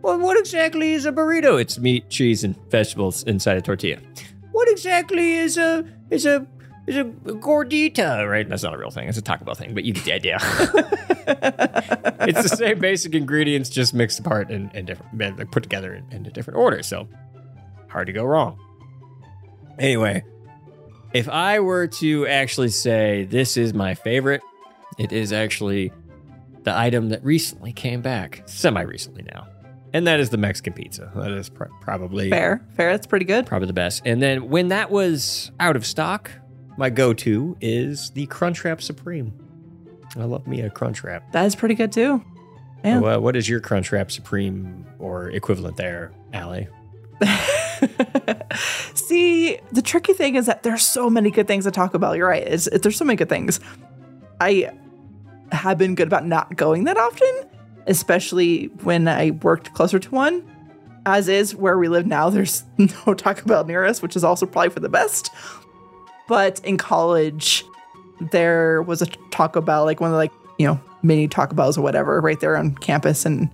Well, what exactly is a burrito? It's meat, cheese, and vegetables inside a tortilla. What exactly is a is a is a gordita? Right? That's not a real thing. It's a Taco Bell thing, but you get the idea. it's the same basic ingredients, just mixed apart and, and different, like put together in, in a different order. So hard to go wrong. Anyway, if I were to actually say this is my favorite, it is actually the item that recently came back, semi recently now, and that is the Mexican pizza. That is pr- probably Fair. Fair. That's pretty good. probably the best. And then when that was out of stock, my go-to is the Crunchwrap Supreme. I love me a crunch wrap. That is pretty good too. Yeah. Well, what is your crunch wrap Supreme or equivalent there, Allie? See, the tricky thing is that there's so many good things at Taco Bell. You're right. It's, it, there's so many good things. I have been good about not going that often, especially when I worked closer to one. As is where we live now, there's no Taco Bell near us, which is also probably for the best. But in college, there was a Taco Bell, like one of the like, you know, mini Taco Bells or whatever, right there on campus. And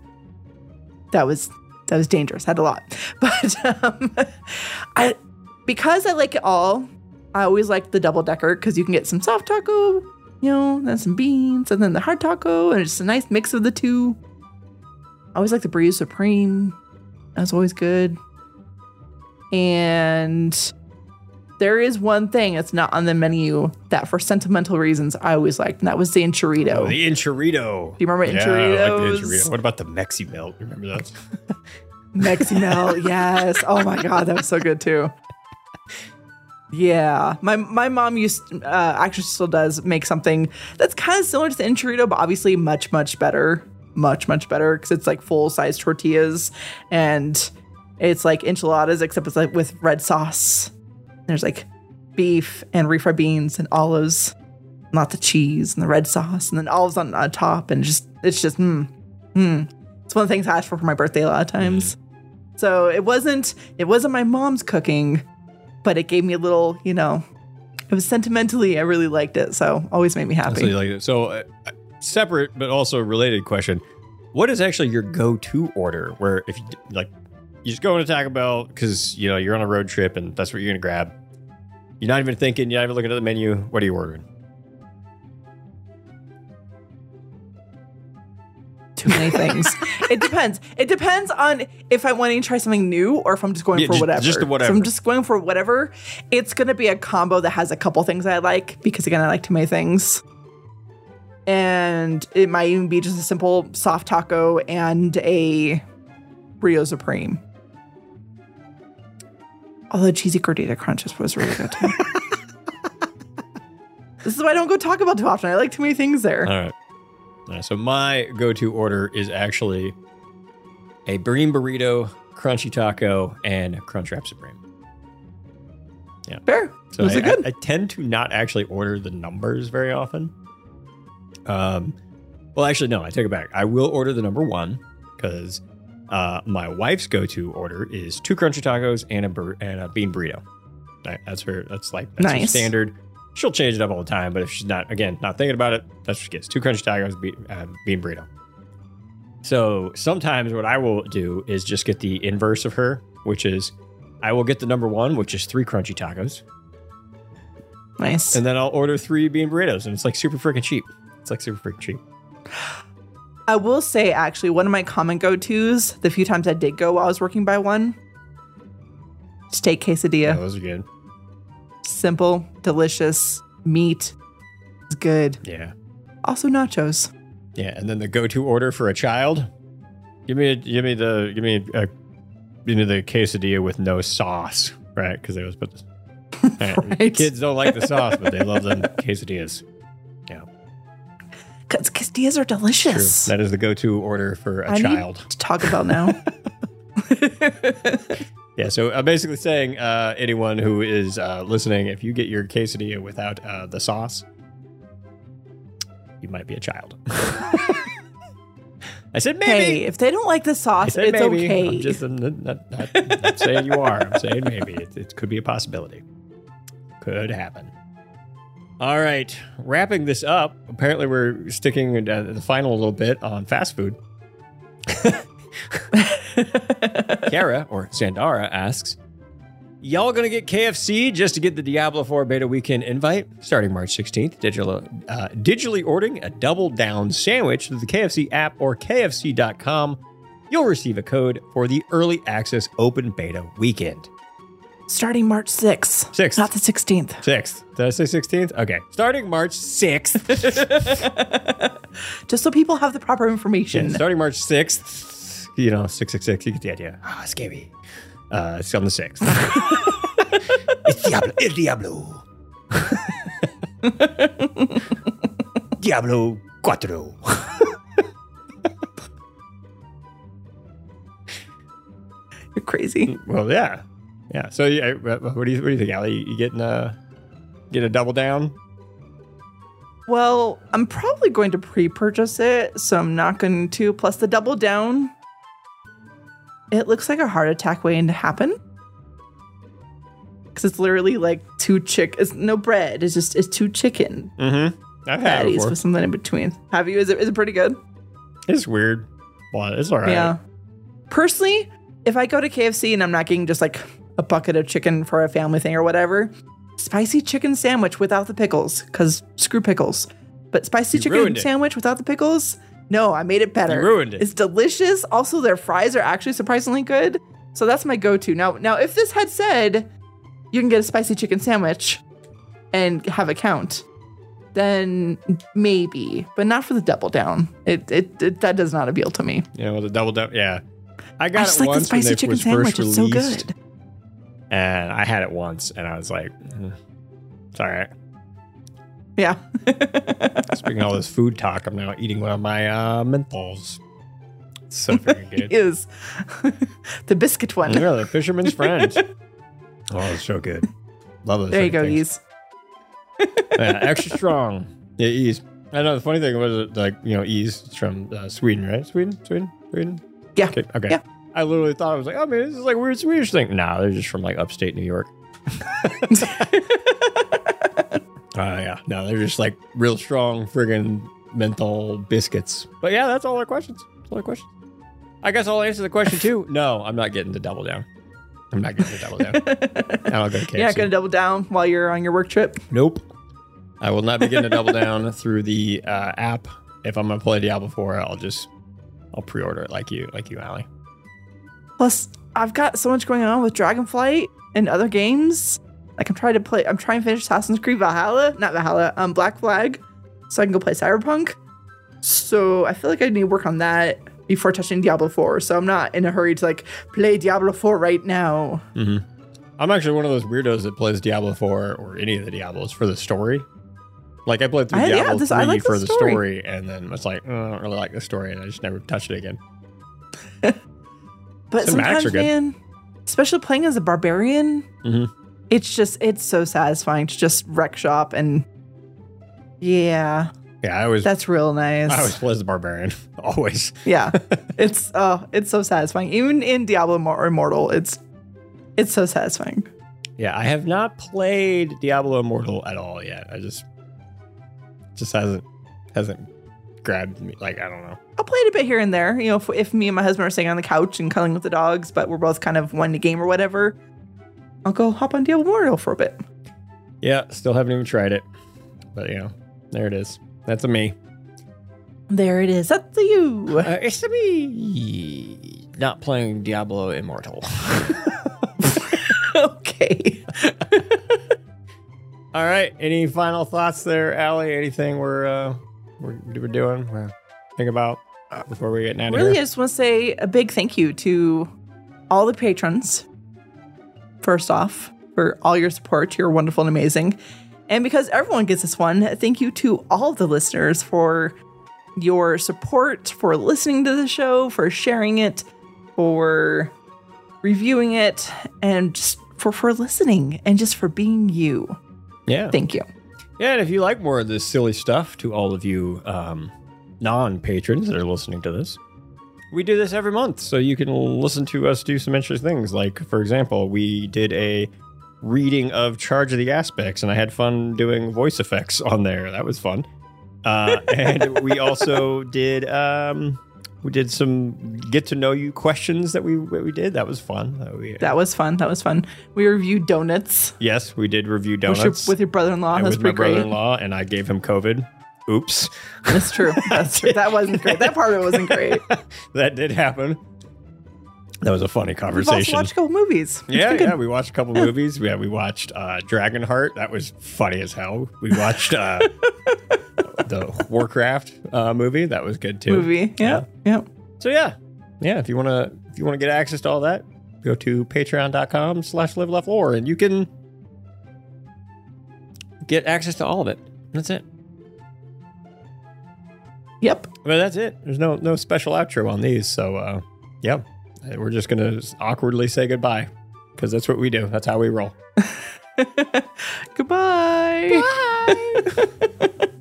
that was that was dangerous. Had a lot. But um I because I like it all, I always like the double decker because you can get some soft taco, you know, then some beans, and then the hard taco, and it's a nice mix of the two. I always like the Breeze Supreme. That's always good. And there is one thing that's not on the menu that, for sentimental reasons, I always liked, and that was the enchilito. Oh, the Enchilito. Do you remember Yeah, I like the Enchilitos? Enchilito. What about the Mexi Melt? Remember that? Mexi melt, yes. Oh my god, that was so good too. Yeah, my my mom used uh, actually still does make something that's kind of similar to the enchilito, but obviously much much better, much much better because it's like full size tortillas and it's like enchiladas except it's like with red sauce. There's like beef and refried beans and olives, not the cheese and the red sauce, and then olives on, on top, and just it's just mm, mm. It's one of the things I ask for for my birthday a lot of times. So it wasn't it wasn't my mom's cooking, but it gave me a little, you know, it was sentimentally I really liked it, so always made me happy. like it. so uh, uh, separate but also related question: What is actually your go-to order? Where if you like, you just go into Taco Bell because you know you're on a road trip and that's what you're gonna grab. You're not even thinking. You're not even looking at the menu. What are you ordering? Too many things. it depends. It depends on if I'm wanting to try something new or if I'm just going Yeah, for just- whatever. just the So whatever. I'm just going for whatever. It's gonna be a combo that has a couple things I like because again I like too many things. And it might even be just a simple soft taco and a Rio Supreme. Although cheesy gordita crunches was really good too. this is why I don't go Taco Bell too often. I like too many things there. All right. All right. So my go-to order is actually a bean burrito, crunchy taco, and Crunchwrap Supreme. Yeah. Fair. So Those I, are good. I, I tend to not actually order the numbers very often. Um, well, actually, no, I take it back. I will order the number one because uh, my wife's go-to order is two crunchy tacos and a bur- and a bean burrito. Right, that's her. That's like that's her standard. She'll change it up all the time, but if she's not, again, not thinking about it, that's what she gets: two crunchy tacos, be, uh, bean burrito. So sometimes what I will do is just get the inverse of her, which is I will get the number one, which is three crunchy tacos, nice. and then I'll order three bean burritos, and it's like super freaking cheap. It's like super freaking cheap. I will say, actually, one of my common go tos, the few times I did go while I was working by one, steak quesadilla. Those are good. Simple, delicious, meat. It's good. Yeah. Also, nachos. Yeah, and then the go-to order for a child. Give me, a, give me the, give me a, you know, the quesadilla with no sauce, right? Because they always put this. Right. Kids don't like the sauce, but they love them quesadillas. Quesadillas are true. delicious. That is the go-to order for a I child. need to talk about now. Yeah, so I'm basically saying, uh, anyone who is uh, listening, if you get your quesadilla without uh, the sauce, you might be a child. I said maybe. hey, if they don't like the sauce, it's maybe. okay. I'm just I'm not, not, not, not saying you are. I'm saying maybe. It, it could be a possibility. Could happen. All right, wrapping this up. Apparently, we're sticking uh, the final little bit on fast food. Kara or Sandara asks, "Y'all gonna get KFC just to get the Diablo 4 beta weekend invite starting March 16th? Digital, uh, digitally ordering a double down sandwich through the KFC app or KFC.com. You'll receive a code for the early access open beta weekend. Starting March 6th. 6th. Not the 16th. 6th. Did I say 16th? Okay. Starting March 6th. Just so people have the proper information. Yeah, starting March 6th. You know, 666. You get the idea. Ah, scary. Uh, it's on the 6th. it's Diablo. El Diablo. Diablo Cuatro. You're crazy. Well, yeah. Yeah. So, yeah, what do you what do you think, Allie? You getting a get a double down? Well, I'm probably going to pre-purchase it, so I'm not going to. Plus the double down. It looks like a heart attack waiting to happen. Because it's literally like two chick. It's no bread. It's just it's two chicken Mm-hmm. I've had it before. with something in between. Have you? Is it is it pretty good? It's weird, but it's all right. Yeah. Personally, if I go to KFC and I'm not getting just like a bucket of chicken for a family thing or whatever, spicy chicken sandwich without the pickles, because screw pickles. But spicy You chicken sandwich without the pickles, no, I made it better. You ruined it. It's delicious. Also, their fries are actually surprisingly good. So that's my go-to. Now, now if this had said you can get a spicy chicken sandwich and have a count, then maybe, but not for the double down. It, it, it that does not appeal to me. Yeah, know, the double down. Yeah. I I got just it like the once when spicy chicken was sandwich. first It's so good. And I had it once, and I was like, "Mm, "It's all right." Yeah. Speaking of all this food talk, I'm now eating one of my uh, menthols. It's so very good. is the biscuit one. yeah, the fisherman's friend. Oh, it's so good. Love those. There you go, things. Ease. Yeah, extra strong. Yeah, ease. I know the funny thing was like you know ease from uh, Sweden, right? Sweden, Sweden, Sweden. Yeah. Okay. Okay. Yeah. I literally thought I was like, oh man, this is like weird Swedish thing. Nah, they're just from like upstate New York. Uh, yeah, no, they're just like real strong friggin' menthol biscuits. But yeah, that's all our questions. That's all our questions. I guess I'll answer the question too. No, I'm not getting the double down. I'm not getting the double down. I don't go to KFC. You're not going to double down while you're on your work trip. Nope. I will not be getting a double down through the uh, app. If I'm gonna play Diablo 4, I'll just I'll pre-order it like you, like you, Allie. Plus, I've got so much going on with Dragonflight and other games. Like I'm trying to play. I'm trying to finish Assassin's Creed Valhalla, not Valhalla, um, Black Flag, so I can go play Cyberpunk. So I feel like I need to work on that before touching Diablo 4. So I'm not in a hurry to like play Diablo 4 right now. Mm-hmm. I'm actually one of those weirdos that plays Diablo 4 or any of the Diablos for the story. Like I played through I- yeah, Diablo this- 3 I like for the story. story, and then it's like, oh, I don't really like the story, and I just never touched it again. But are sometimes, man, especially playing as a barbarian, Mhm. it's just it's so satisfying to just wreck shop and yeah, Yeah, I always that's real nice. I always play as the barbarian. always. yeah, it's oh, it's so satisfying. Even in Diablo Immor- Immortal, it's it's so satisfying. Yeah, I have not played Diablo Immortal at all yet. I just just hasn't hasn't grabbed me. Like I don't know. I'll play it a bit here and there. You know, if, if me and my husband are sitting on the couch and cuddling with the dogs, but we're both kind of wanting to game or whatever, I'll go hop on Diablo Immortal for a bit. Yeah, still haven't even tried it. But you know, there it is. That's a me. There it is. That's you. Uh, it's to me not playing Diablo Immortal. okay. All right. Any final thoughts there, Allie? Anything we're uh, we're, we're doing? We're think about uh, before we get out Really, I just want to say a big thank you to all the patrons. First off, for all your support. You're wonderful and amazing. And because everyone gets this one, thank you to all the listeners for your support, for listening to the show, for sharing it, for reviewing it, and just for, for listening and just for being you. Yeah. Thank you. Yeah, and if you like more of this silly stuff, to all of you um, non patrons that are listening to this, we do this every month, so you can listen to us do some interesting things. Like, for example, we did a reading of Charge of the Aspects, and I had fun doing voice effects on there. That was fun. Uh, and we also did um, we did some get to know you questions that we that we did. That was fun. That we, That was fun. That was fun. We reviewed donuts yes, we did review with your, donuts with your brother-in-law. and That's with my great. brother-in-law, and I gave him COVID. Oops. That's true. That's true. That wasn't great. That part of it wasn't great. that did happen. That was a funny conversation. We've also conversation. watched a couple movies. It's yeah, yeah, we watched a couple movies. Yeah, we watched uh, Dragonheart. That was funny as hell. We watched uh, the Warcraft uh, movie. That was good too. movie. Yeah. Yeah. So yeah, yeah. If you wanna, if you wanna get access to all that, go to Patreon.com/slash Live Laugh Lore, and you can Get access to all of it. That's it. Yep. But that's it. There's no no special outro on these. So uh, yeah, we're just gonna awkwardly say goodbye because that's what we do. That's how we roll. Goodbye. Bye.